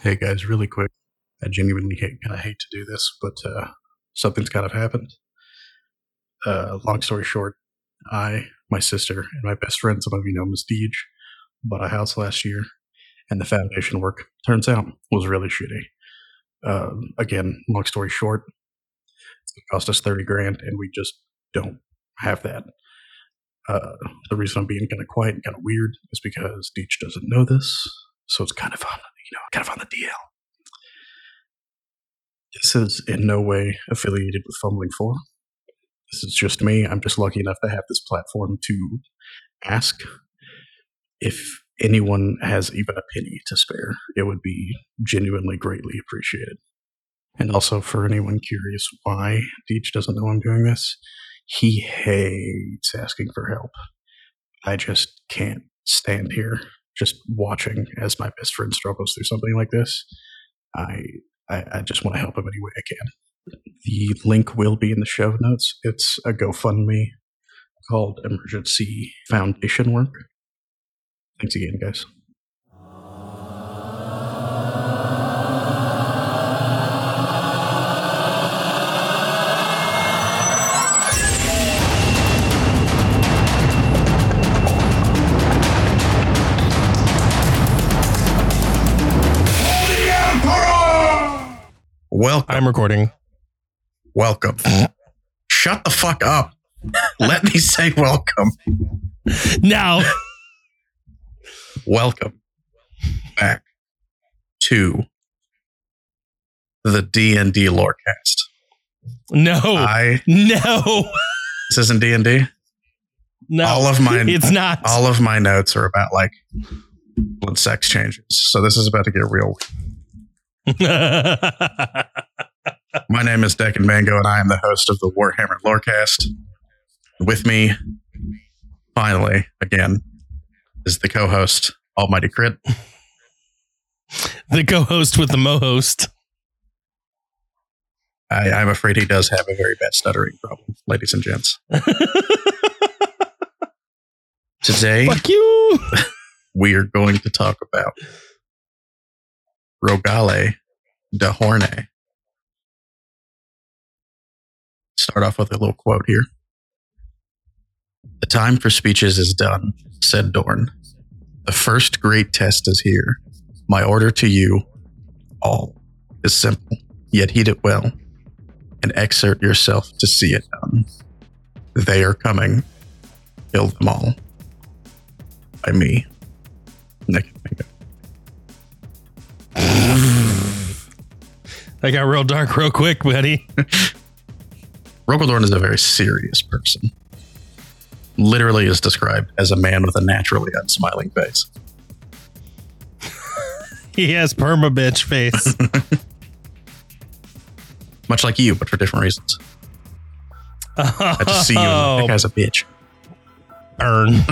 Hey guys, really quick. I genuinely hate, kind of hate to do this, but uh, something's kind of happened. Uh, long story short, I, my sister, and my best friend, some of you know as Deej, bought a house last year, and the foundation work turns out was really shitty. Um, again, long story short, it cost us thirty grand, and we just don't have that. Uh, the reason I'm being kind of quiet and kind of weird is because Deej doesn't know this, so it's kind of you know, kind of on the DL. This is in no way affiliated with Fumbling 4. This is just me. I'm just lucky enough to have this platform to ask if anyone has even a penny to spare. It would be genuinely greatly appreciated. And also, for anyone curious why Deej doesn't know I'm doing this, he hates asking for help. I just can't stand here just watching as my best friend struggles through something like this. I I, I just want to help him any way I can. The link will be in the show notes. It's a GoFundMe called Emergency Foundation Work. Thanks again, guys. Welcome. I'm recording. Welcome. Shut the fuck up. Let me say welcome. Now, Welcome back to the D&D Lorecast. no, I no, this isn't D&D. no. All of mine It's not. all of my notes are about like blood sex changes. So this is about to get real. My name is Deccan Mango and I am the host of the Warhammer Lorecast. With me finally again is the co-host Almighty Crit. the co-host with the mo-host. I, I'm afraid he does have a very bad stuttering problem, ladies and gents. Today, Fuck you. we are going to talk about Rogale de Horne. Start off with a little quote here. The time for speeches is done, said Dorn. The first great test is here. My order to you all is simple, yet heed it well, and exert yourself to see it done. They are coming. Kill them all. By me. Nick. I got real dark real quick, buddy. Rogal Dorn is a very serious person. Literally is described as a man with a naturally unsmiling face. He has perma bitch face. Much like you, but for different reasons. I just see you Oh, as a bitch. Earn.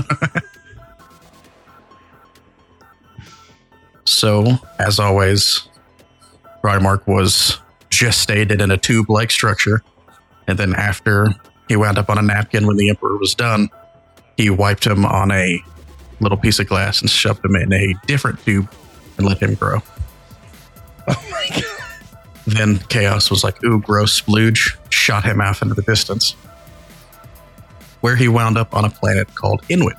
So, as always, Primarch was gestated in a tube like structure. And then after he wound up on a napkin when the Emperor was done, he wiped him on a little piece of glass and shoved him in a different tube and let him grow. Oh my god. Then Chaos was like, ooh, gross splooge, shot him off into the distance. Where he wound up on a planet called Inwit,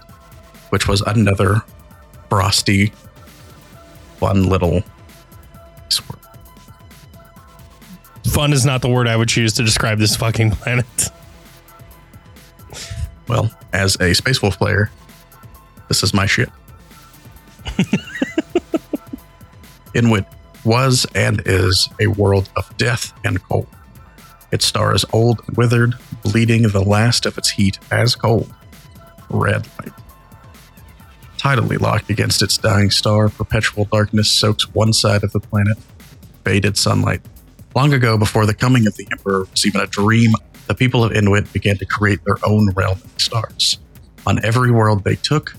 which was another frosty, fun little. Fun is not the word I would choose to describe this fucking planet. Well, as a Space Wolf player, this is my shit. Inwit was and is a world of death and cold. Its star is old and withered, bleeding the last of its heat as cold. Red light. Tidally locked against its dying star, perpetual darkness soaks one side of the planet. Faded sunlight. Long ago, before the coming of the Emperor was even a dream, the people of Inwit began to create their own realm of stars. On every world they took,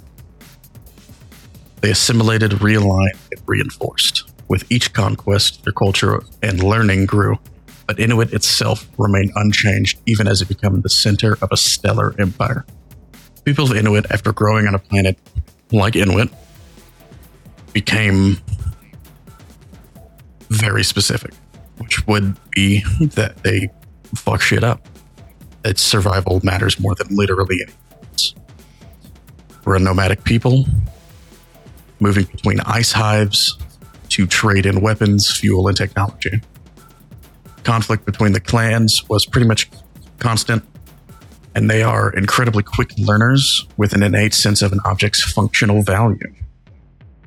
they assimilated, realigned, and reinforced. With each conquest, their culture and learning grew, but Inwit itself remained unchanged even as it became the center of a stellar empire. People of Inwit, after growing on a planet like Inwit, became very specific, which would be that they fuck shit up. Its survival matters more than literally anything else. We're a nomadic people, moving between ice hives to trade in weapons, fuel, and technology. Conflict between the clans was pretty much constant, and they are incredibly quick learners with an innate sense of an object's functional value.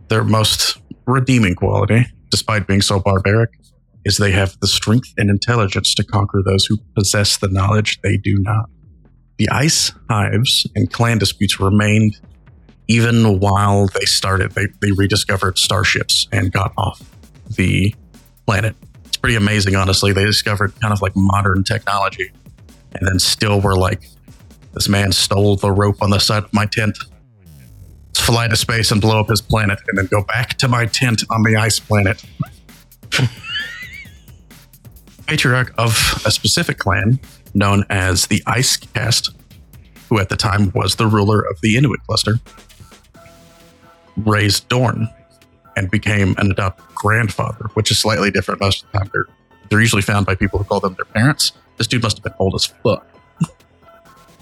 Their most redeeming quality, despite being so barbaric, is they have the strength and intelligence to conquer those who possess the knowledge they do not. The ice hives and clan disputes remained even while they started. They, they rediscovered starships and got off the planet. It's pretty amazing, honestly. They discovered kind of like modern technology and then still were like, this man stole the rope on the side of my tent. Let's fly to space and blow up his planet and then go back to my tent on the ice planet. Patriarch of a specific clan known as the Ice Caste, who at the time was the ruler of the Inwit cluster, raised Dorn and became an adopted grandfather, which is slightly different most of the time. They're, they're usually found by people who call them their parents. This dude must have been old as fuck.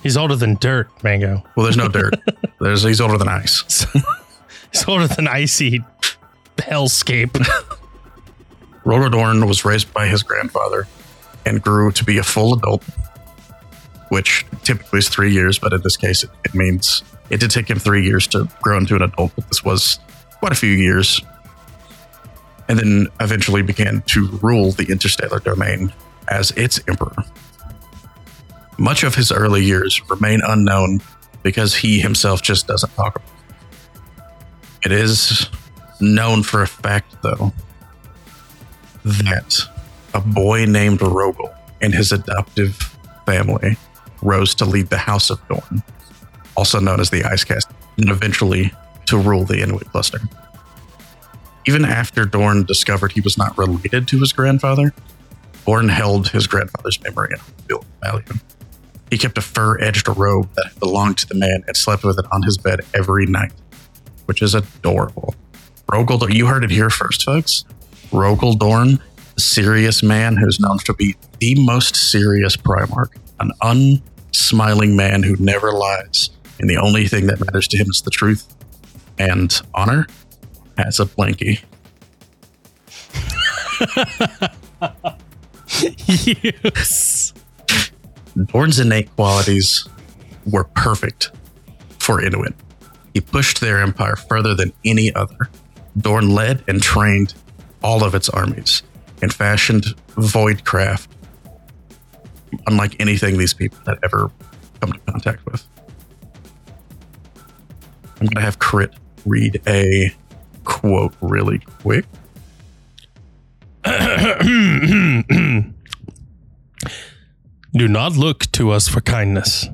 He's older than dirt, Mango. Well, there's no dirt. There's he's older than ice. He's older than icy hellscape. Rogal Dorn was raised by his grandfather and grew to be a full adult, which typically is three years, but in this case, it, it means it did take him three years to grow into an adult, but this was quite a few years. And then eventually began to rule the interstellar domain as its emperor. Much of his early years remain unknown because he himself just doesn't talk about it. It is known for a fact, though, that a boy named Rogal and his adoptive family rose to lead the House of Dorn, also known as the Ice Caste, and eventually to rule the Inwit cluster. Even after Dorn discovered he was not related to his grandfather, Dorn held his grandfather's memory in real value. He kept a fur edged robe that belonged to the man and slept with it on his bed every night, which is adorable. Rogal, you heard it here first, folks. Rogal Dorn, a serious man who's known to be the most serious Primarch, an unsmiling man who never lies, and the only thing that matters to him is the truth and honor, has a blankie. yes. Dorn's innate qualities were perfect for Inwit. He pushed their empire further than any other. Dorn led and trained all of its armies and fashioned voidcraft unlike anything these people had ever come to contact with. I'm going to have Crit read a quote really quick. Do not look to us for kindness.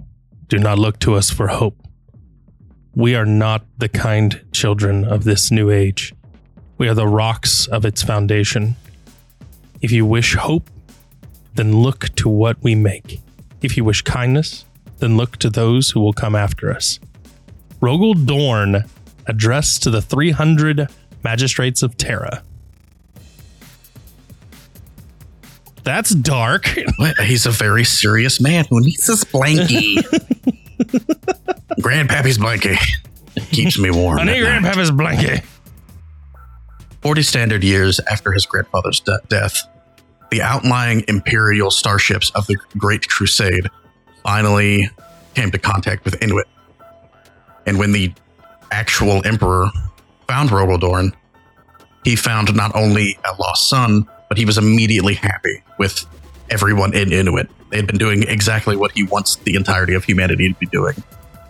Do not look to us for hope. We are not the kind children of this new age. We are the rocks of its foundation. If you wish hope, then look to what we make. If you wish kindness, then look to those who will come after us. Rogal Dorn addressed to the 300 magistrates of Terra. That's dark. He's a very serious man who needs his blankie. Grandpappy's blankie keeps me warm. I need night. Grandpapa's blanket. 40 standard years after his grandfather's de- death, the outlying Imperial starships of the Great Crusade finally came to contact with Inwit. And when the actual Emperor found Rogal Dorn, he found not only a lost son, but he was immediately happy with everyone in Inwit. They had been doing exactly what he wants the entirety of humanity to be doing,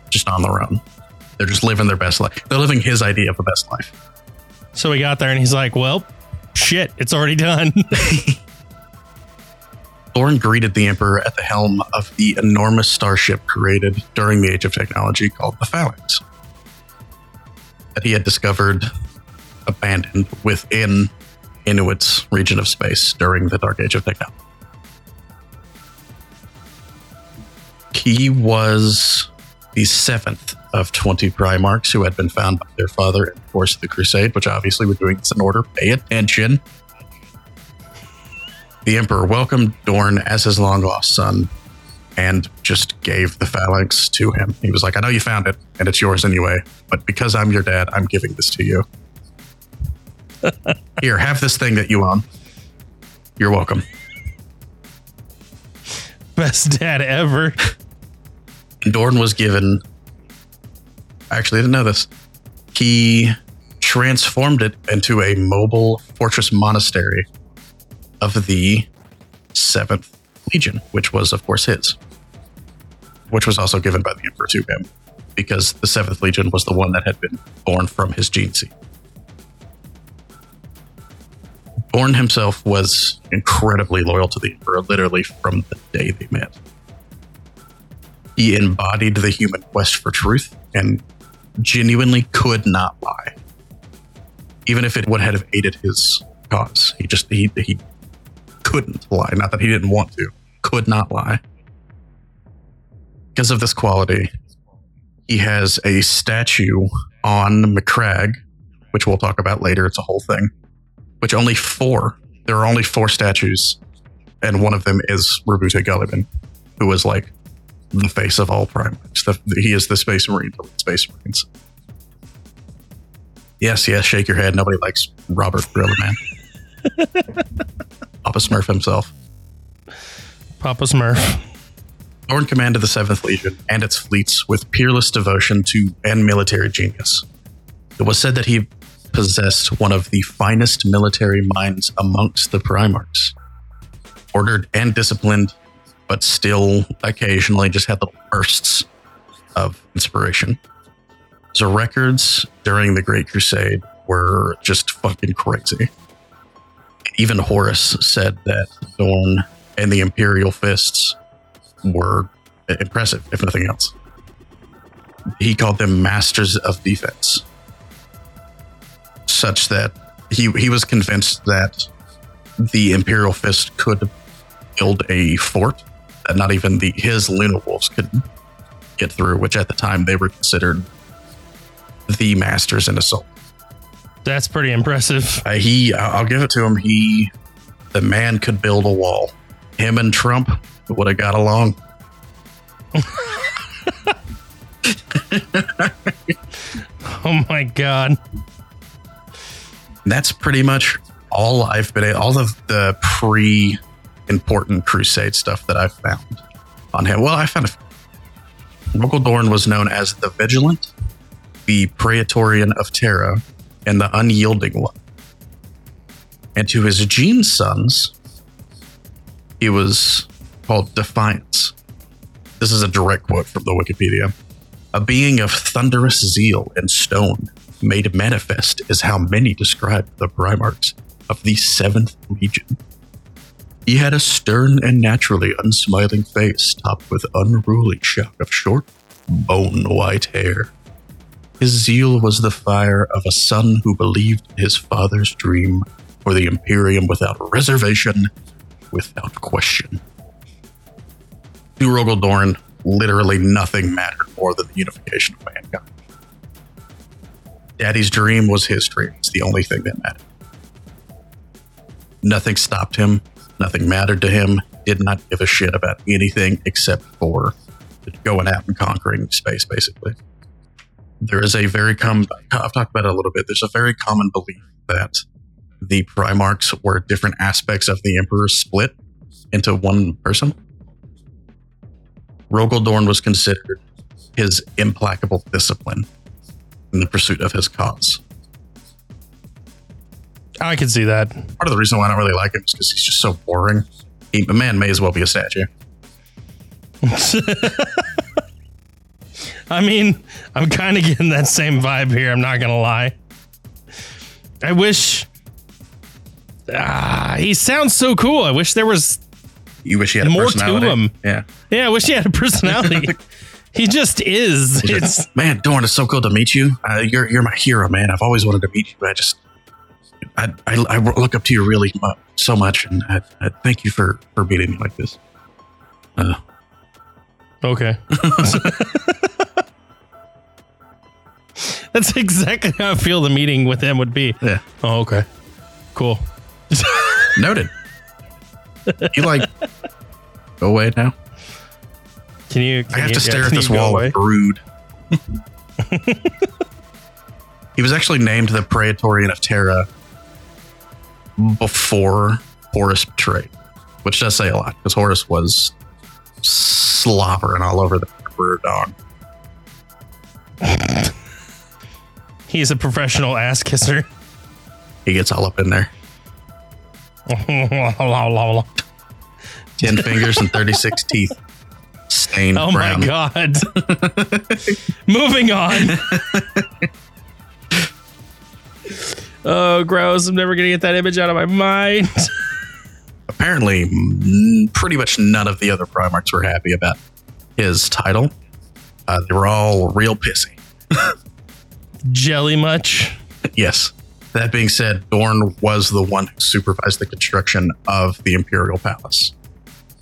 just on their own. They're just living their best life. They're living his idea of the best life. So he got there and he's like, well, shit, it's already done. Thorn greeted the Emperor at the helm of the enormous starship created during the Age of Technology called the Phalanx. That he had discovered abandoned within Inwit's region of space during the Dark Age of Technology. He was the seventh of 20 Primarchs who had been found by their father in the course of the Crusade, which obviously we're doing this in order. Pay attention. The Emperor welcomed Dorn as his long lost son and just gave the phalanx to him. He was like, I know you found it and it's yours anyway, but because I'm your dad, I'm giving this to you. Here, have this thing that you own. You're welcome. Best dad ever. Dorn was given. Actually, I didn't know this. He transformed it into a mobile fortress monastery of the Seventh Legion, which was, of course, his, which was also given by the Emperor to him, because the Seventh Legion was the one that had been born from his gene seed. Dorn himself was incredibly loyal to the Emperor, literally from the day they met. He embodied the human quest for truth and genuinely could not lie. Even if it would have aided his cause. He just he he couldn't lie. Not that he didn't want to, could not lie. Because of this quality, he has a statue on Macragge, which we'll talk about later. It's a whole thing. Which only four, there are only four statues, and one of them is Roboute who was like the face of all primates. The, he is the Space Marine of Space Marines. Yes, yes, shake your head. Nobody likes Roboute Guilliman. Papa Smurf himself. Papa Smurf. Dorn commanded the 7th Legion and its fleets with peerless devotion to and military genius. It was said that he possessed one of the finest military minds amongst the Primarchs. Ordered and disciplined, but still occasionally just had the bursts of inspiration. The records during the Great Crusade were just fucking crazy. Even Horus said that Dorn and the Imperial Fists were impressive, if nothing else. He called them masters of defense, such that he he was convinced that the Imperial Fist could build a fort that not even the his Luna Wolves could get through, which at the time they were considered the masters in assault. That's pretty impressive. Uh, he, I'll give it to him. He, the man, could build a wall. Him and Trump would have got along. Oh my god. That's pretty much all I've been. All of the pre-important Crusade stuff that I've found on him. Well, I found. Rogal Dorn was known as the Vigilant, the Praetorian of Terra, and the Unyielding One. And to his gene sons, he was called Defiance. This is a direct quote from the Wikipedia. A being of thunderous zeal and stone, made manifest is how many describe the Primarchs of the Seventh Legion. He had a stern and naturally unsmiling face, topped with unruly shock of short, bone white hair. His zeal was the fire of a son who believed his father's dream for the Imperium without reservation, without question. To Rogal Dorn, literally nothing mattered more than the unification of mankind. Daddy's dream was his dream. It's the only thing that mattered. Nothing stopped him. Nothing mattered to him. Did not give a shit about anything except for going out and conquering space, basically. There is a very common, I've talked about it a little bit. There's a very common belief that the Primarchs were different aspects of the Emperor split into one person. Rogal Dorn was considered his implacable discipline in the pursuit of his cause. I can see that. Part of the reason why I don't really like him is because he's just so boring. He, a man may as well be a statue. I mean, I'm kind of getting that same vibe here. I'm not gonna lie. I wish. Ah, he sounds so cool. I wish there was. You wish he had a More to him. Yeah. Yeah, I wish he had a personality. he just is. It's man, Dorn, it's so cool to meet you. Uh, you're you're my hero, man. I've always wanted to meet you. But I just, I, I, I look up to you really so much, and I, I thank you for for meeting me like this. Uh, okay. That's exactly how I feel the meeting with him would be. yeah, Oh, okay. Cool. noted. You like go away now? Can you? Can I have you- to stare yeah, at this wall of brood. he was actually named the Praetorian of Terra before Horus betrayed, which does say a lot because Horus was slobbering all over the Emperor dog. He's a professional ass kisser. He gets all up in there. 10 fingers and 36 teeth. Stained oh brown. My god. Moving on. Oh, gross. I'm never going to get that image out of my mind. Apparently, pretty much none of the other Primarchs were happy about his title. Uh, they were all real pissy. Jelly much? Yes. That being said, Dorn was the one who supervised the construction of the Imperial Palace,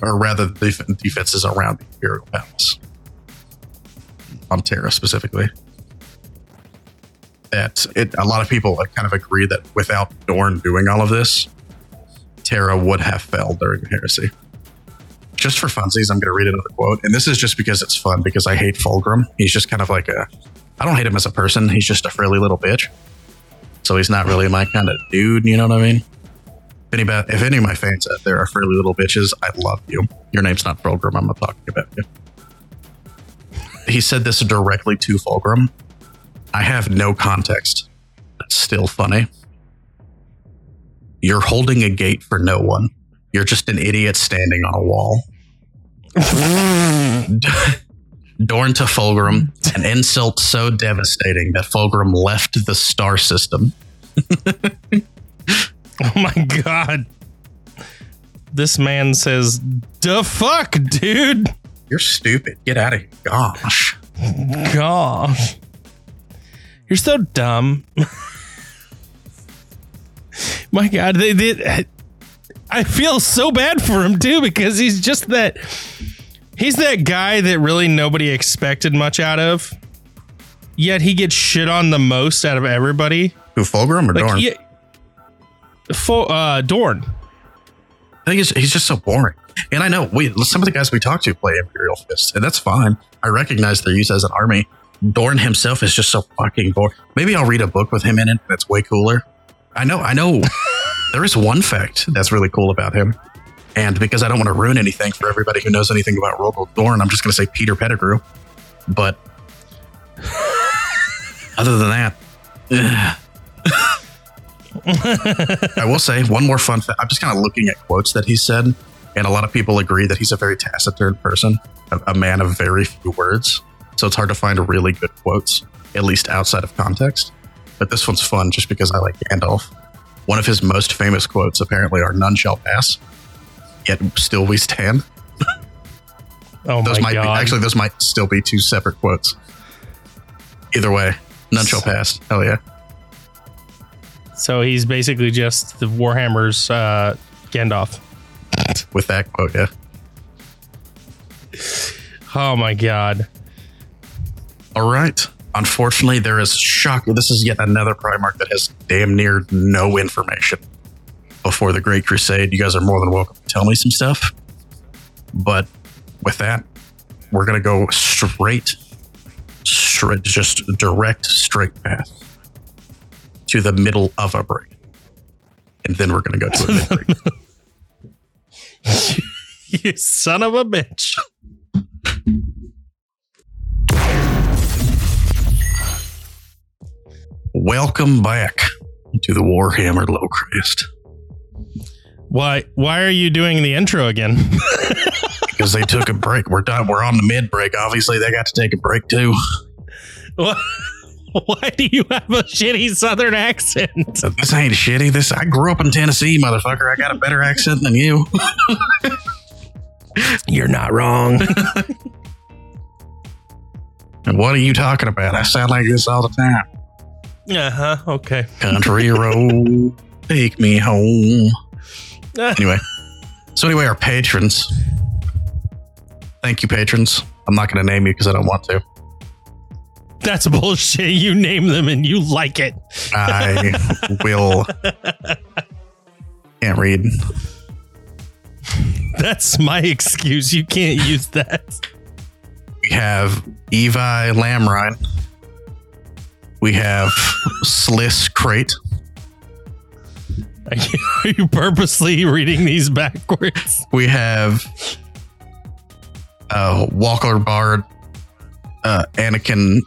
or rather, the def- defenses around the Imperial Palace on Terra specifically. That it, a lot of people kind of agree that without Dorn doing all of this, Terra would have fell during heresy. Just for funsies, I'm going to read another quote, and this is just because it's fun. Because I hate Fulgrim. He's just kind of like a. I don't hate him as a person. He's just a frilly little bitch. So he's not really my kind of dude. You know what I mean? If any, if any of my fans out there are frilly little bitches, I love you. Your name's not Fulgrim. I'm not talking about you. He said this directly to Fulgrim. I have no context. It's still funny. You're holding a gate for no one. You're just an idiot standing on a wall. Dorn to Fulgrim, an insult so devastating that Fulgrim left the star system. Oh my god. This man says, "The fuck, dude." You're stupid. Get out of here. Gosh. Gosh. You're so dumb. my god, they did I feel so bad for him too because he's just that he's that guy that really nobody expected much out of. Yet he gets shit on the most out of everybody. Who, Fulgrim or Like Dorn? he, Fo- uh, Dorn. I think he's, he's just so boring. And I know we some of the guys we talk to play Imperial Fist, and that's fine. I recognize their use as an army. Dorn himself is just so fucking boring. Maybe I'll read a book with him in it that's way cooler. I know, I know. there is one fact that's really cool about him. And because I don't want to ruin anything for everybody who knows anything about Rogal Dorn, I'm just going to say Peter Pettigrew. But other than that. I will say one more fun fact. I'm just kind of looking at quotes that he said, and a lot of people agree that he's a very taciturn person, a, a man of very few words. So it's hard to find really good quotes, at least outside of context. But this one's fun just because I like Gandalf. One of his most famous quotes apparently are "None shall pass, yet still we stand." Oh Those my might god. be actually those might still be two separate quotes. Either way, none shall pass. Hell yeah. so he's basically just the Warhammer's uh, Gandalf. With that quote, yeah. Oh my god. All right. Unfortunately, there is shock. This is yet another Primarch that has damn near no information before the Great Crusade. You guys are more than welcome to tell me some stuff. But with that, we're going to go straight, straight, just direct, straight path to the middle of a break. And then we're going to go to a break. you son of a bitch. Welcome back to the Warhammer Lorecast. Why why are you doing the intro again? because they took a break. We're done. We're on the mid break. Obviously, they got to take a break too. Why why do you have a shitty southern accent? So this ain't shitty. This I grew up in Tennessee, motherfucker. I got a better accent than you. You're not wrong. And what are you talking about? I sound like this all the time. Uh-huh. Okay. Country road, take me home. Anyway, so anyway, our patrons. Thank you, patrons. I'm not going to name you because I don't want to. That's bullshit. You name them and you like it. I will. Can't read. That's my excuse. You can't use that. We have Evi Lamrine. We have Sliss Crate. Are you, are you purposely reading these backwards? We have uh, Walker Bard, uh, Anakin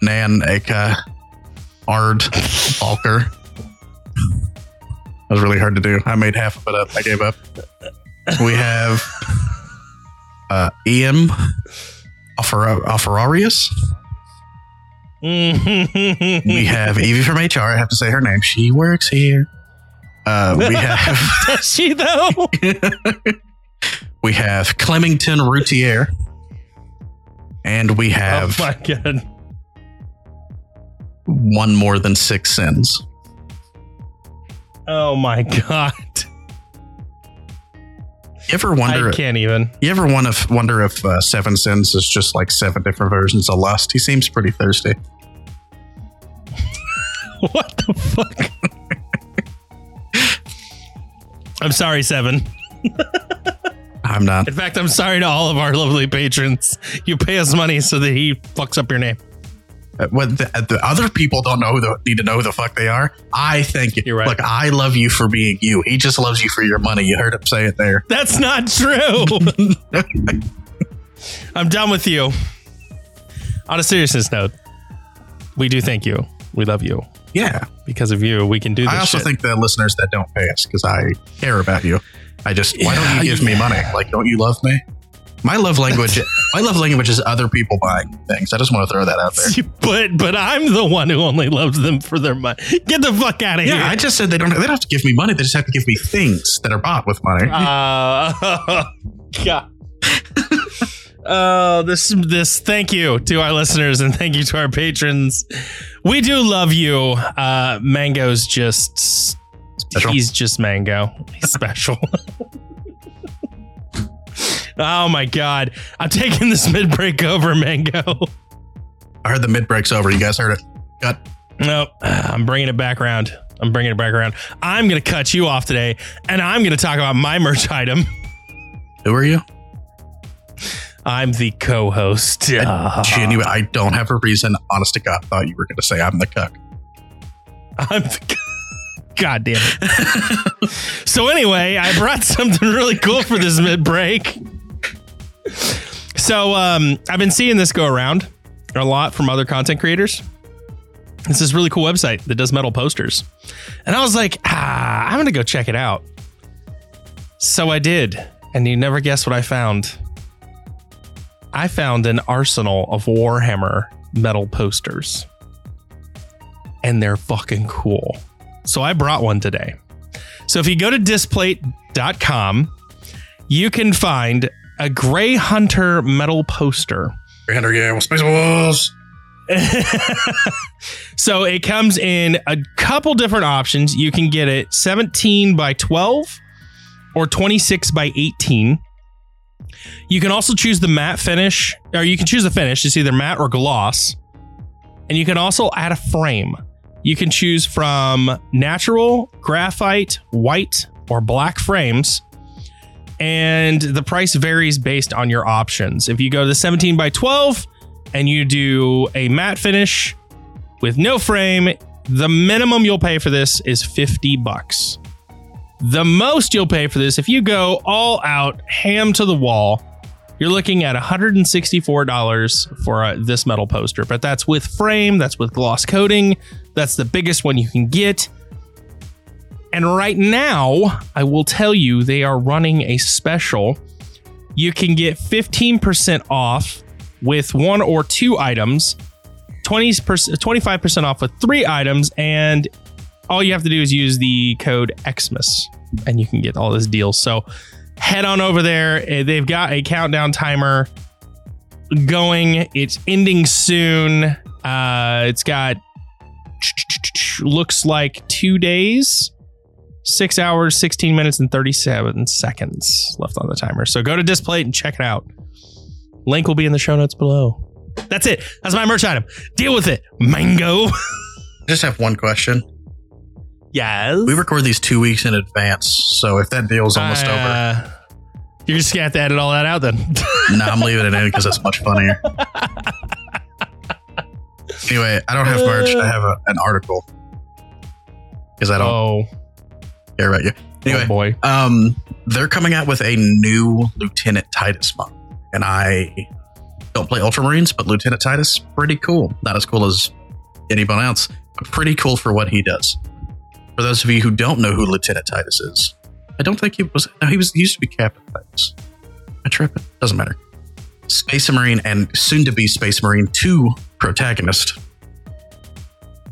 Nan Aka Ard Walker. That was really hard to do. I made half of it up. I gave up. We have uh, Ian Offer- Offerarius. We have Evie from HR. I have to say her name. She works here. Uh, we have Does she though? we have Clemington Routier, and we have. Oh my god. one more than six sins. Oh my god. You ever wonder? I can't even. You ever want to wonder if uh, Seven Sins is just like seven different versions of lust? He seems pretty thirsty. What the fuck? I'm sorry, Seven. I'm not. In fact, I'm sorry to all of our lovely patrons. You pay us money so that he fucks up your name. Uh, What the, the other people don't know who the, need to know who the fuck they are. I think you. You're right. Look, I love you for being you. He just loves you for your money. You heard him say it there. That's not true. I'm done with you. On a seriousness note, we do thank you. We love you. Yeah. Because of you, we can do this. I also shit. think the listeners that don't pay us because I care about you. I just why don't you give me money? Like, don't you love me? My love language. my love language is other people buying things. I just want to throw that out there. but but I'm the one who only loves them for their money. Get the fuck out of Yeah, here. I just said they don't. They don't have to give me money. They just have to give me things that are bought with money. Uh, God. Oh, this this thank you to our listeners and thank you to our patrons. We do love you. Uh Mango's just Special? he's just Mango. He's special. oh my god. I'm taking this mid break over, Mango. I heard the mid breaks over. You guys heard it. Cut. Nope. I'm bringing it back around. I'm bringing it back around. I'm going to cut you off today and I'm going to talk about my merch item. Who are you? I'm the co-host. Uh, Genuine. I don't have a reason. Honest to God, thought you were going to say I'm the cook. I'm the God damn it. so anyway, I brought something really cool for this mid break. So um, I've been seeing this go around a lot from other content creators. It's this really cool website that does metal posters. And I was like, ah, I'm gonna go check it out. So I did, and you never guess what I found. I found an arsenal of Warhammer metal posters. And they're fucking cool. So I brought one today. So if you go to displate.com, you can find a Grey Hunter metal poster. Grey Hunter, yeah, well, Space Wolves. so it comes in a couple different options. You can get it 17 by 12 or 26 by 18. You can also choose the matte finish, or you can choose the finish. It's either matte or gloss. And you can also add a frame. You can choose from natural, graphite, white, or black frames. And the price varies based on your options. If you go to the 17 by 12 and you do a matte finish with no frame, the minimum you'll pay for this is 50 bucks. The most you'll pay for this, if you go all out, ham to the wall, you're looking at $164 for uh, this metal poster. But that's with frame, that's with gloss coating, that's the biggest one you can get. And right now, I will tell you they are running a special. You can get 15% off with one or two items, 20%, 25% off with three items, and all you have to do is use the code Xmas and you can get all this deals. So head on over there. Uh, They've got a countdown timer going. It's ending soon. Uh, it's got looks like two days, six hours, 16 minutes, and 37 seconds left on the timer. So go to Displate and check it out. Link will be in the show notes below. That's it. That's my merch item. Deal with it, Mango. I just have one question. yes. We record these two weeks in advance, so if that deal's almost over, Uh, You're just gonna have to edit all that out then. no, I'm leaving it in because it's much funnier. anyway, I don't have merch. I have a, an article because I don't oh, care about you. Anyway, oh boy. um, they're coming out with a new Lieutenant Titus mod, and I don't play Ultramarines, but Lieutenant Titus pretty cool. Not as cool as anyone else, but pretty cool for what he does. For those of you who don't know who Lieutenant Titus is, I don't think he was. No, he was. He used to be Captain Titus. I trip. It Doesn't matter. Space Marine and soon to be Space Marine 2 protagonist,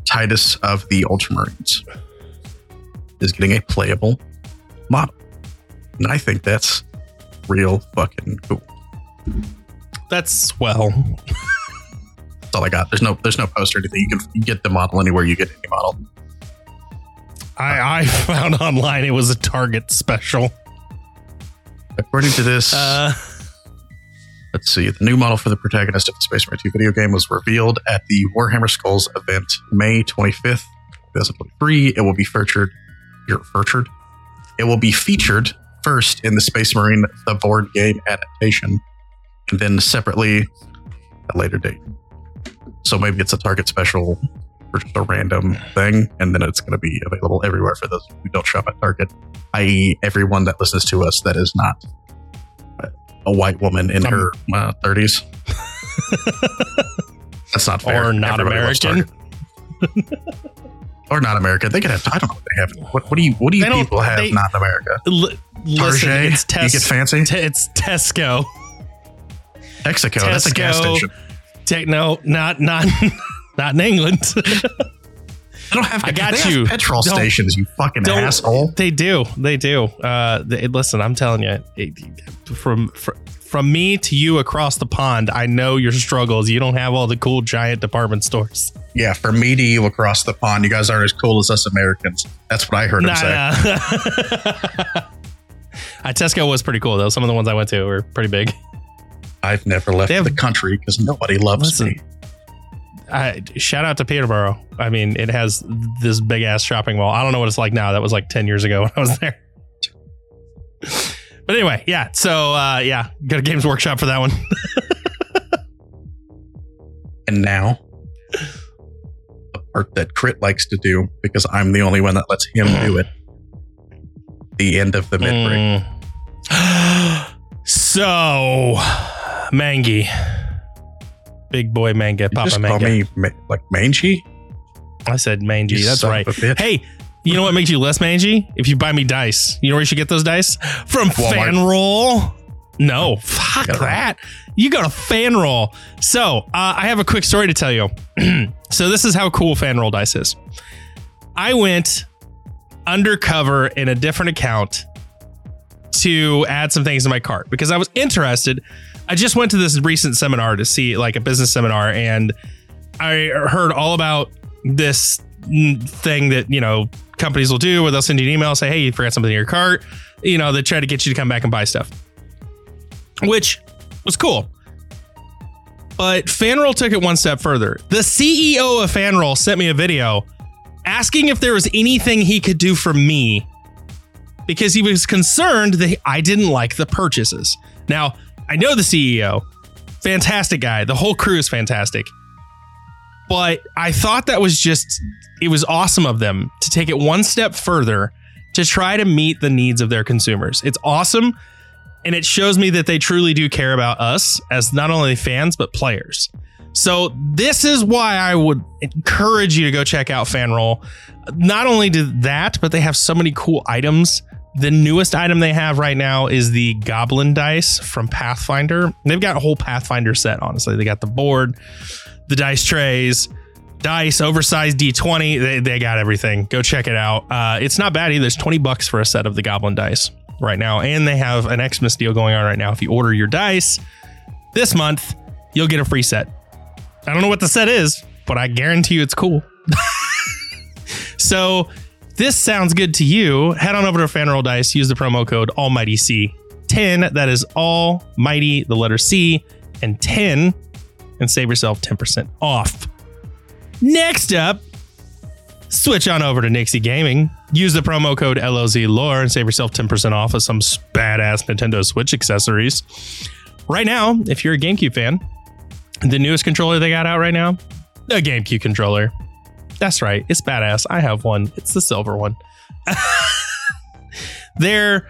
Titus of the Ultramarines, is getting a playable model. And I think that's real fucking cool. That's well. That's all I got. There's no there's no poster or anything. You can, you get the model anywhere you get any model. I I found online it was a Target special. According to this, Uh, let's see. The new model for the protagonist of the Space Marine 2 video game was revealed at the Warhammer Skulls event May 25th, 2023. It will be featured. You're featured. It will be featured first in the Space Marine the board game adaptation, and then separately at a later date. So maybe it's a Target special or just a random thing, and then it's going to be available everywhere for those who don't shop at Target, i.e., everyone that listens to us that is not a white woman in Um, her uh, 30s. That's not fair. or not Everybody American. Or not American. They could have. I don't know what they have. What, what do you? What do you people have they- not in America? L- listen, Target. it's you get fancy. te- it's Tesco. Texaco. That's a gas Tesco. station. Techno, not not not in England. I don't have. I got they you. petrol Don't- stations. You fucking asshole. they do, they do. Uh, they, listen, I'm telling you, it, from fr- from me to you across the pond, I know your struggles. You don't have all the cool giant department stores. Yeah, from me to you across the pond, you guys aren't as cool as us Americans. That's what I heard him say. nah. Tesco was pretty cool though. Some of the ones I went to were pretty big. I've never left have- the country because nobody loves Listen, me. I, shout out to Peterborough. I mean, it has this big ass shopping mall. I don't know what it's like now. That was like 10 years ago when I was there. But anyway, yeah. So, uh, yeah, go to Games Workshop for that one. And now, part that Crit likes to do because I'm the only one that lets him do it. The end of the mid break. Mm. so, Mangy. Big boy manga, Papa just call me ma- like mangy. I said mangy. You That's right. of a bitch. Hey, you know what makes you less mangy? If you buy me dice. You know where you should get those dice? From Walmart. Fanroll. No, fuck that. You go to Fanroll. So, uh, I have a quick story to tell you. so, this is how cool Fanroll dice is. I went undercover in a different account to add some things to my cart because I was interested. I just went to this recent seminar to see like a business seminar and I heard all about this thing that, you know, companies will do where they'll send you an email, say, hey, you forgot something in your cart. You know, they try to get you to come back and buy stuff, which was cool. But Fanroll took it one step further. The CEO of Fanroll sent me a video asking if there was anything he could do for me because he was concerned that I didn't like the purchases. Now, I know the CEO, fantastic guy. The whole crew is fantastic. But I thought that was just, it was awesome of them to take it one step further to try to meet the needs of their consumers. It's awesome. And it shows me that they truly do care about us as not only fans, but players. So, this is why I would encourage you to go check out Fanroll. Not only did that, but they have so many cool items. The newest item they have right now is the Goblin dice from Pathfinder. They've got a whole Pathfinder set, honestly. They got the board, the dice trays, dice, oversized D20. They, they got everything. Go check it out. Uh, it's not bad either. It's 20 bucks for a set of the Goblin dice right now. And they have an Xmas deal going on right now. If you order your dice this month, you'll get a free set. I don't know what the set is, but I guarantee you it's cool. so, this sounds good to you, head on over to Fanroll Dice, use the promo code Almighty C 10. That is Almighty, the letter C, and 10, and save yourself 10% off. Next up, switch on over to Nyxi Gaming. Use the promo code LOZ Lore and save yourself 10% off of some badass Nintendo Switch accessories. Right now, if you're a GameCube fan, the newest controller they got out right now, the GameCube controller. That's right, it's badass. I have one. It's the silver one. They're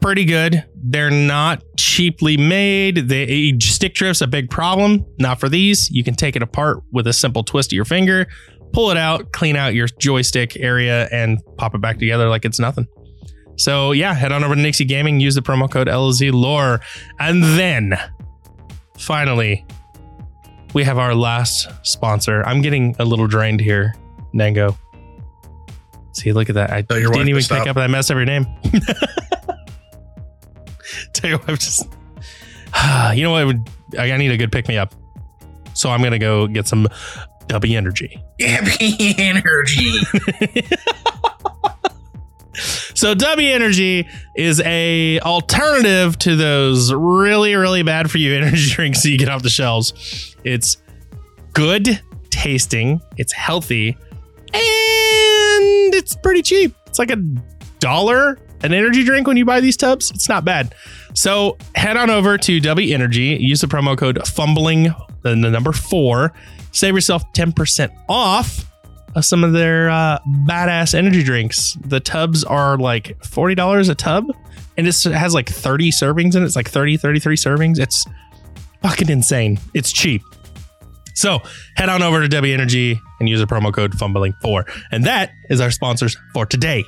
pretty good. They're not cheaply made. The stick drift's a big problem. Not for these. You can take it apart with a simple twist of your finger, pull it out, clean out your joystick area, and pop it back together like it's nothing. So yeah, head on over to Nyxi Gaming, use the promo code LZ Lore, and then finally we have our last sponsor. I'm getting a little drained here, Nango. See, look at that. I Tell didn't even pick up that mess of your name. Tell your wife just. you know what? I need a good pick me up. So I'm gonna go get some Dubby energy. energy. So Dubby Energy is a alternative to those really really bad for you energy drinks that you get off the shelves. It's good tasting, it's healthy, and it's pretty cheap. It's like a dollar an energy drink when you buy these tubs. It's not bad. So head on over to Dubby Energy, use the promo code fumbling then the number 4, save yourself 10% off of some of their uh, badass energy drinks. The tubs are like $40 a tub and it has like 30 servings in it. It's like 30, 33 servings. It's fucking insane. It's cheap. So head on over to Dubby Energy and use a promo code fumbling4. And that is our sponsors for today.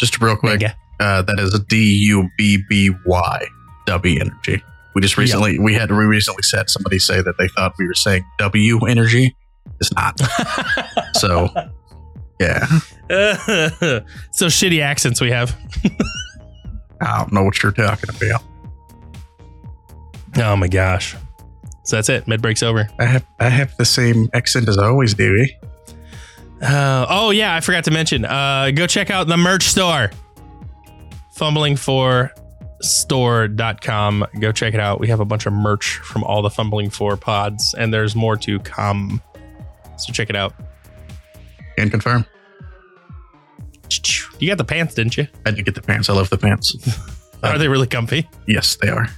Just real quick, uh, that is a D U B B Y W energy. We just recently we had we recently said somebody say that they thought we were saying W energy. It's not. so yeah, so shitty accents we have. I don't know what you're talking about. Oh my gosh. So that's it. Mid break's over. I have I have the same accent as I always do. Eh? Uh, oh yeah, I forgot to mention. Uh, go check out the merch store. Fumbling 4 store.com. Go check it out. We have a bunch of merch from all the Fumbling 4 pods, and there's more to come. So check it out. Can confirm. You got the pants, didn't you? I did get the pants. I love the pants. Are they really comfy? Yes, they are.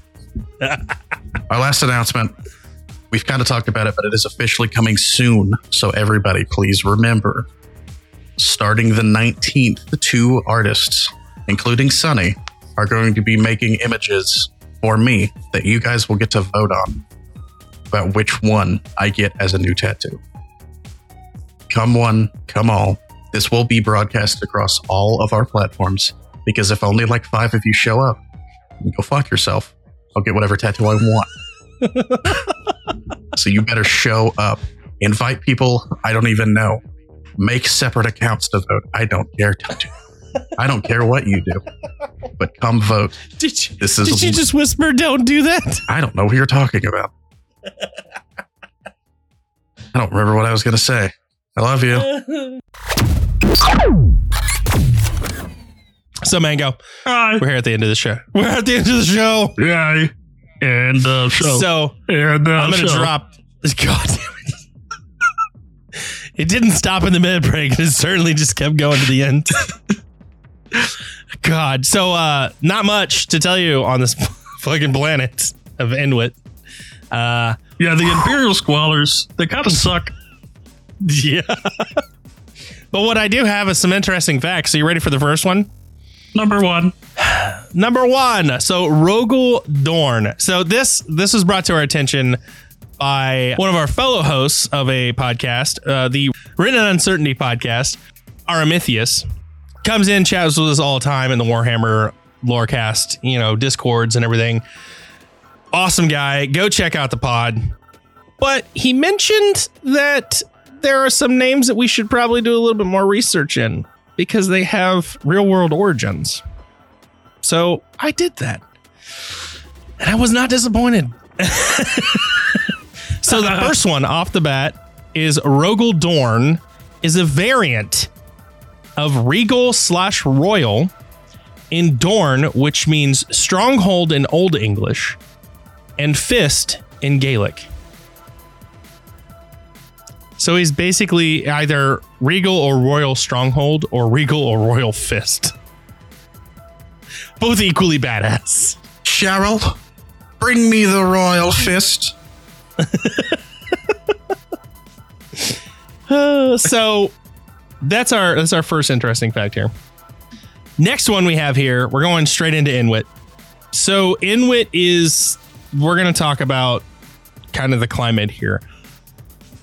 Our last announcement. We've kind of talked about it, but it is officially coming soon. So everybody, please remember. Starting the 19th, the two artists, including Sunny, are going to be making images for me that you guys will get to vote on about which one I get as a new tattoo. Come one, come all. This will be broadcast across all of our platforms because if only like five of you show up, go fuck yourself. I'll get whatever tattoo I want. so you better show up. Invite people I don't even know. Make separate accounts to vote. I don't care. Tattoo. I don't care what you do, but come vote. Did you, This is did you just whisper, don't do that? I don't know who you're talking about. I don't remember what I was going to say. I love you. So, Mango, Hi. we're here at the end of the show. We're at the end of the show. Yeah. And uh, show. So, and uh, I'm going to drop. God damn it. It didn't stop in the mid break. It certainly just kept going to the end. God. So, uh, not much to tell you on this fucking planet of Inwit. Uh, Yeah, the Imperial Squallers, they kind of suck. yeah. but what I do have is some interesting facts. Are you ready for the first one? Number one. Number one, so Rogal Dorn. So this this was brought to our attention by one of our fellow hosts of a podcast, uh, the Written Uncertainty podcast, Aramithius, comes in, chats with us all the time in the Warhammer Lorecast, you know, discords and everything. Awesome guy. Go check out the pod. But he mentioned that there are some names that we should probably do a little bit more research in because they have real world origins. So I did that. And I was not disappointed. so the first one off the bat is Rogal Dorn is a variant of Regal slash Royal in Dorn, which means stronghold in Old English, and fist in Gaelic. So he's basically either Regal or Royal Stronghold or Regal or Royal Fist. Both equally badass. Cheryl, bring me the royal fist. Uh, so that's our that's our first interesting fact here. Next one we have here, we're going straight into Inwit. So Inwit is we're going to talk about kind of the climate here.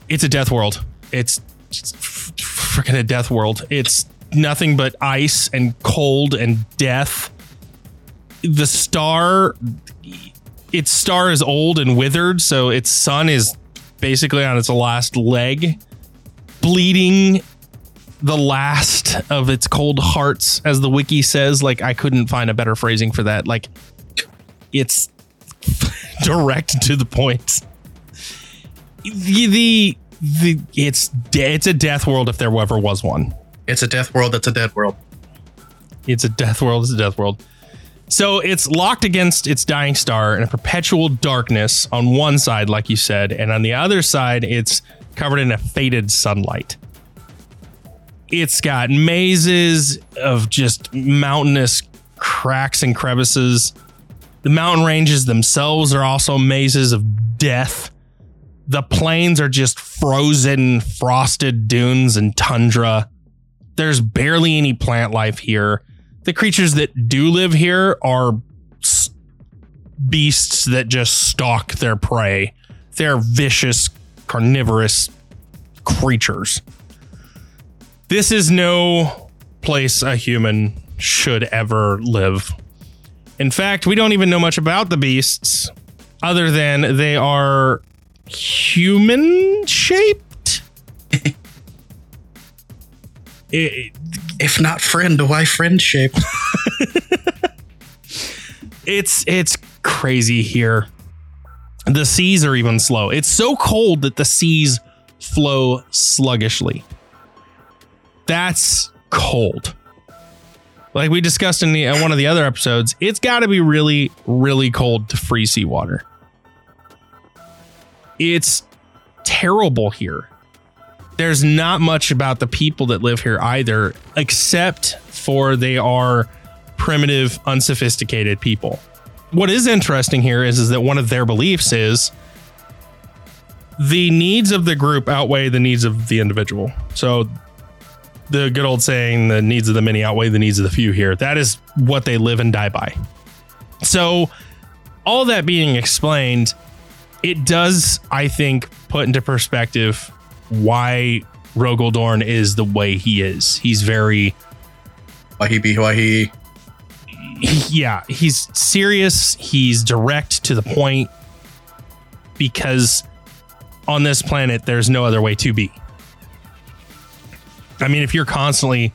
It's a death world. It's, it's freaking a death world. It's nothing but ice and cold and death. The star its star is old and withered, so its sun is basically on its last leg, bleeding the last of its cold hearts, as the wiki says. Like, I couldn't find a better phrasing for that. Like, it's direct to the point. The, the, the it's de- it's a death world if there ever was one. It's a death world. That's a dead world. It's a death world. It's a death world. So it's locked against its dying star in a perpetual darkness on one side, like you said, and on the other side, it's covered in a faded sunlight. It's got mazes of just mountainous cracks and crevices. The mountain ranges themselves are also mazes of death. The plains are just frozen, frosted dunes and tundra. There's barely any plant life here the creatures that do live here are beasts that just stalk their prey. They're vicious, carnivorous creatures. This is no place a human should ever live. In fact, we don't even know much about the beasts other than they are human shaped. If not friend, why friend friendship? it's it's crazy here. The seas are even slow. It's so cold that the seas flow sluggishly. That's cold. Like we discussed in the, uh, one of the other episodes, it's got to be really, really cold to freeze seawater. It's terrible here. There's not much about the people that live here either, except for they are primitive, unsophisticated people. What is interesting here is, is that one of their beliefs is the needs of the group outweigh the needs of the individual. So the good old saying, the needs of the many outweigh the needs of the few here. That is what they live and die by. So, all that being explained, it does, I think, put into perspective why Rogal Dorn is the way he is. He's very Why he be why he? he- yeah, he's serious. He's direct to the point because on this planet, there's no other way to be. I mean, if you're constantly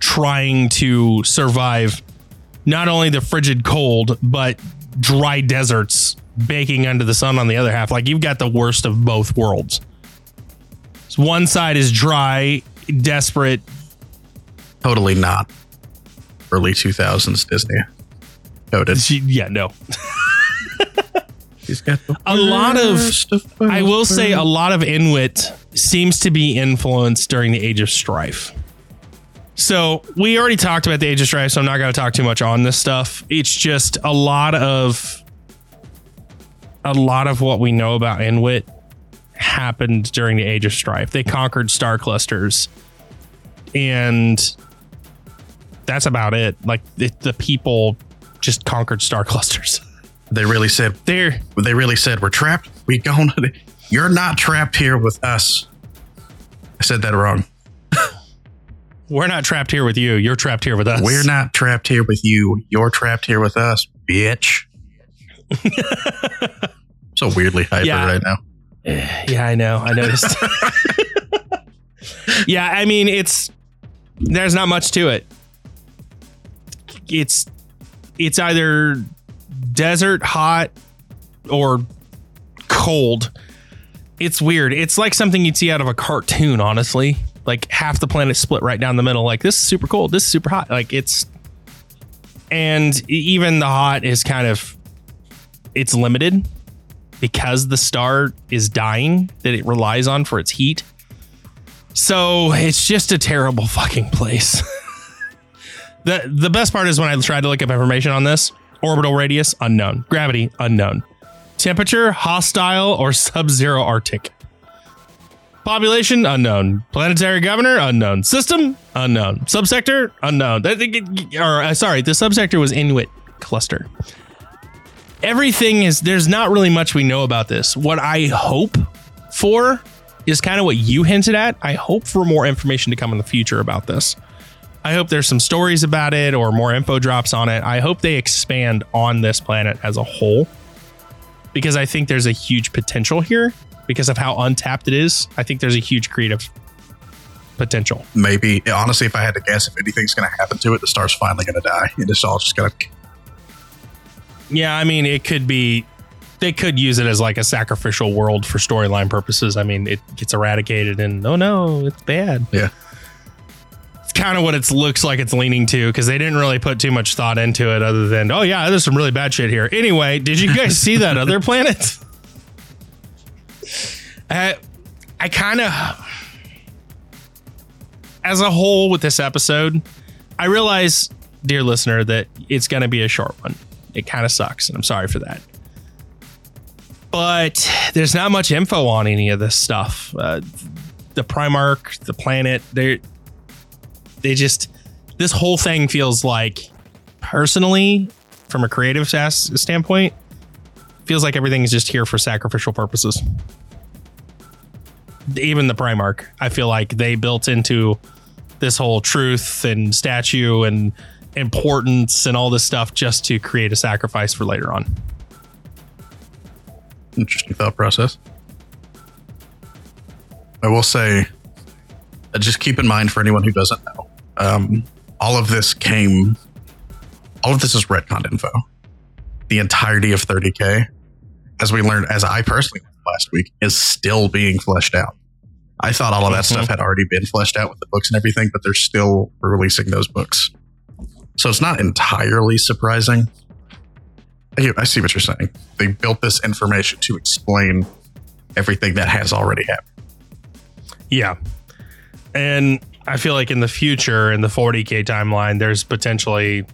trying to survive not only the frigid cold, but dry deserts baking under the sun on the other half, like you've got the worst of both worlds. So one side is dry, desperate, Totally not. Early two thousands Disney. Coded. she- yeah, no. He's got A lot of- of I will say a lot of Inwit seems to be influenced during the Age of Strife. So we already talked about the Age of Strife, so I'm not going to talk too much on this stuff. It's just a lot of a lot of what we know about Inwit happened during the Age of Strife. They conquered star clusters, and that's about it. Like the, the people just conquered star clusters. They really said They're they really said we're trapped. We going. You're not trapped here with us. I said that wrong. we're not trapped here with you. You're trapped here with us. We're not trapped here with you. You're trapped here with us, bitch. so weirdly hyper Yeah. right now. Yeah, I know. I noticed. yeah, I mean, it's there's not much to it. It's it's either desert hot or cold. It's weird. It's like something you'd see out of a cartoon, honestly. Like half the planet split right down the middle. Like this is super cold. This is super hot. Like it's and even the hot is kind of it's limited because the star is dying that it relies on for its heat. So it's just a terrible fucking place. the the best part is when I tried to look up information on this. Orbital radius unknown. Gravity unknown. Temperature hostile or sub-zero arctic. Population unknown. Planetary governor unknown. System unknown. Subsector unknown. Or uh, sorry, the subsector was Inwit cluster. Everything is there's not really much we know about this. What I hope for is kind of what you hinted at. I hope for more information to come in the future about this. I hope there's some stories about it or more info drops on it. I hope they expand on this planet as a whole because I think there's a huge potential here because of how untapped it is. I think there's a huge creative potential. Maybe, honestly, if I had to guess, if anything's going to happen to it, the star's finally going to die. And it's all just going to. Yeah, I mean, it could be. They could use it as like a sacrificial world for storyline purposes. I mean, it gets eradicated, and oh no, it's bad. Yeah. Kind of what it looks like it's leaning to because they didn't really put too much thought into it, other than oh yeah, there's some really bad shit here. Anyway, did you guys see that other planet? Uh, I kind of, as a whole, with this episode, I realize, dear listener, that it's going to be a short one. It kind of sucks, and I'm sorry for that. But there's not much info on any of this stuff. Uh, the Primarch, the planet, they they just this whole thing feels like, personally, from a creative standpoint, feels like everything is just here for sacrificial purposes even the Primarch, I feel like they built into this whole truth and statue and importance and all this stuff just to create a sacrifice for later on. Interesting thought process. I will say, uh, just keep in mind for anyone who doesn't know, um, all of this came, all of this is retcon info. The entirety of 30K, as we learned, as I personally last week, is still being fleshed out. I thought all of that mm-hmm. stuff had already been fleshed out with the books and everything, but they're still releasing those books. So it's not entirely surprising. I see what you're saying. They built this information to explain everything that has already happened. Yeah. And I feel like in the future, in the 40K timeline, there's potentially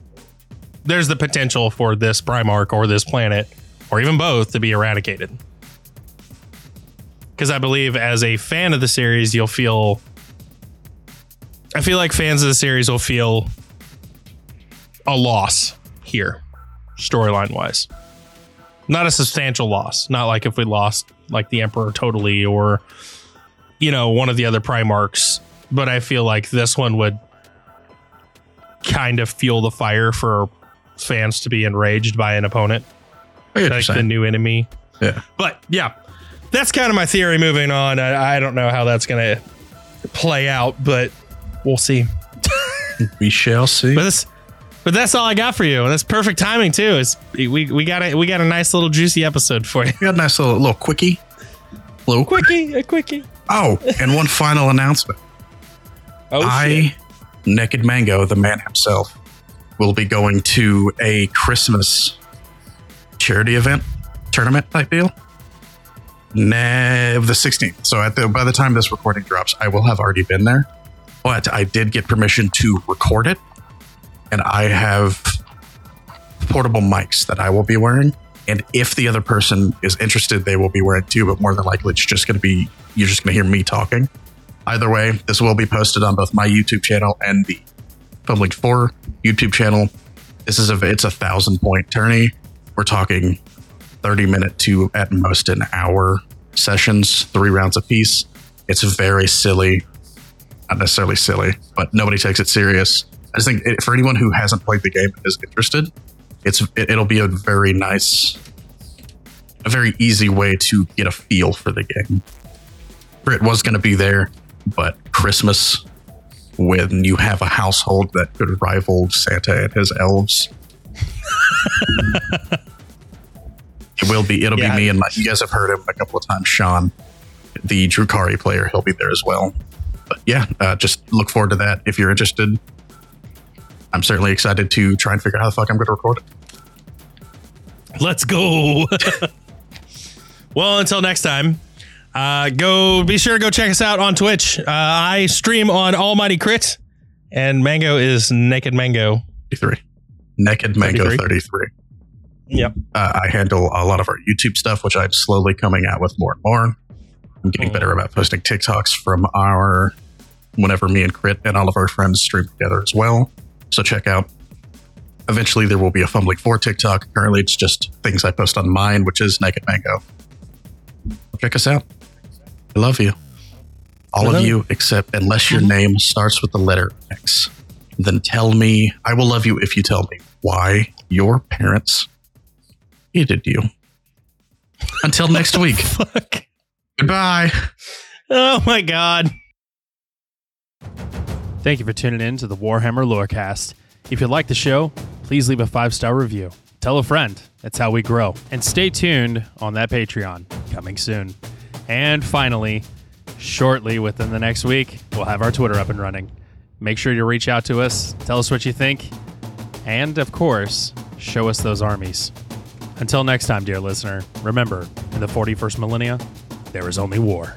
there's the potential for this Primarch or this planet, or even both, to be eradicated because I believe as a fan of the series, you'll feel. I feel like fans of the series will feel a loss here, storyline wise. Not a substantial loss. Not like if we lost like the Emperor totally or, you know, one of the other Primarchs. But I feel like this one would kind of fuel the fire for fans to be enraged by an opponent. Like the new enemy. Yeah. But yeah, that's kind of my theory moving on. I, I don't know how that's going to play out, but we'll see. we shall see. But that's, but that's all I got for you, and that's perfect timing too. Is we we got a we got a nice little juicy episode for you. We got a nice little little quickie, little quickie, a quickie. Oh, and one final announcement. Oh, I, shit. Naked Mango, the man himself, will be going to a Christmas charity event tournament type deal. Nah, the 16th. So at the by the time this recording drops, I will have already been there. But I did get permission to record it, and I have portable mics that I will be wearing. And if the other person is interested, they will be wearing too. But more than likely, it's just going to be you're just going to hear me talking. Either way, this will be posted on both my YouTube channel and the Public Four YouTube channel. This is a it's a thousand point tourney. We're talking 30 minute to at most an hour sessions, three rounds apiece. It's very silly. Not necessarily silly, but nobody takes it serious. I just think it, for anyone who hasn't played the game and is interested, it's it, it'll be a very nice, a very easy way to get a feel for the game. Brit was going to be there, but Christmas, when you have a household that could rival Santa and his elves. It will be. It'll yeah. be me and my. You guys have heard him a couple of times. Sean, the Drukhari player, he'll be there as well. But yeah, uh, just look forward to that if you're interested. I'm certainly excited to try and figure out how the fuck I'm going to record it. Let's go. well, until next time, Uh, go be sure to go check us out on Twitch. Uh, I stream on Almighty Crit, and Mango is Naked Mango. 33. Naked Mango 33? 33. Yep. Uh, I handle a lot of our YouTube stuff, which I'm slowly coming out with more and more. I'm getting better about posting TikToks from our whenever me and Crit and all of our friends stream together as well. So check out. Eventually, there will be a Fumbling 4 TikTok. Currently, it's just things I post on mine, which is Naked Mango. Check us out. I love you. All I of you, except unless your mm-hmm. name starts with the letter X. Then tell me, I will love you if you tell me why your parents hated you. Until next week. Fuck. Goodbye. Oh my god. Thank you for tuning in to the Warhammer Lorecast. If you like the show, please leave a five star review. Tell a friend. That's how we grow. And stay tuned on that Patreon coming soon. And finally, shortly within the next week, we'll have our Twitter up and running. Make sure you reach out to us, tell us what you think, and of course, show us those armies. Until next time, dear listener, remember, in the 41st millennia, there is only war.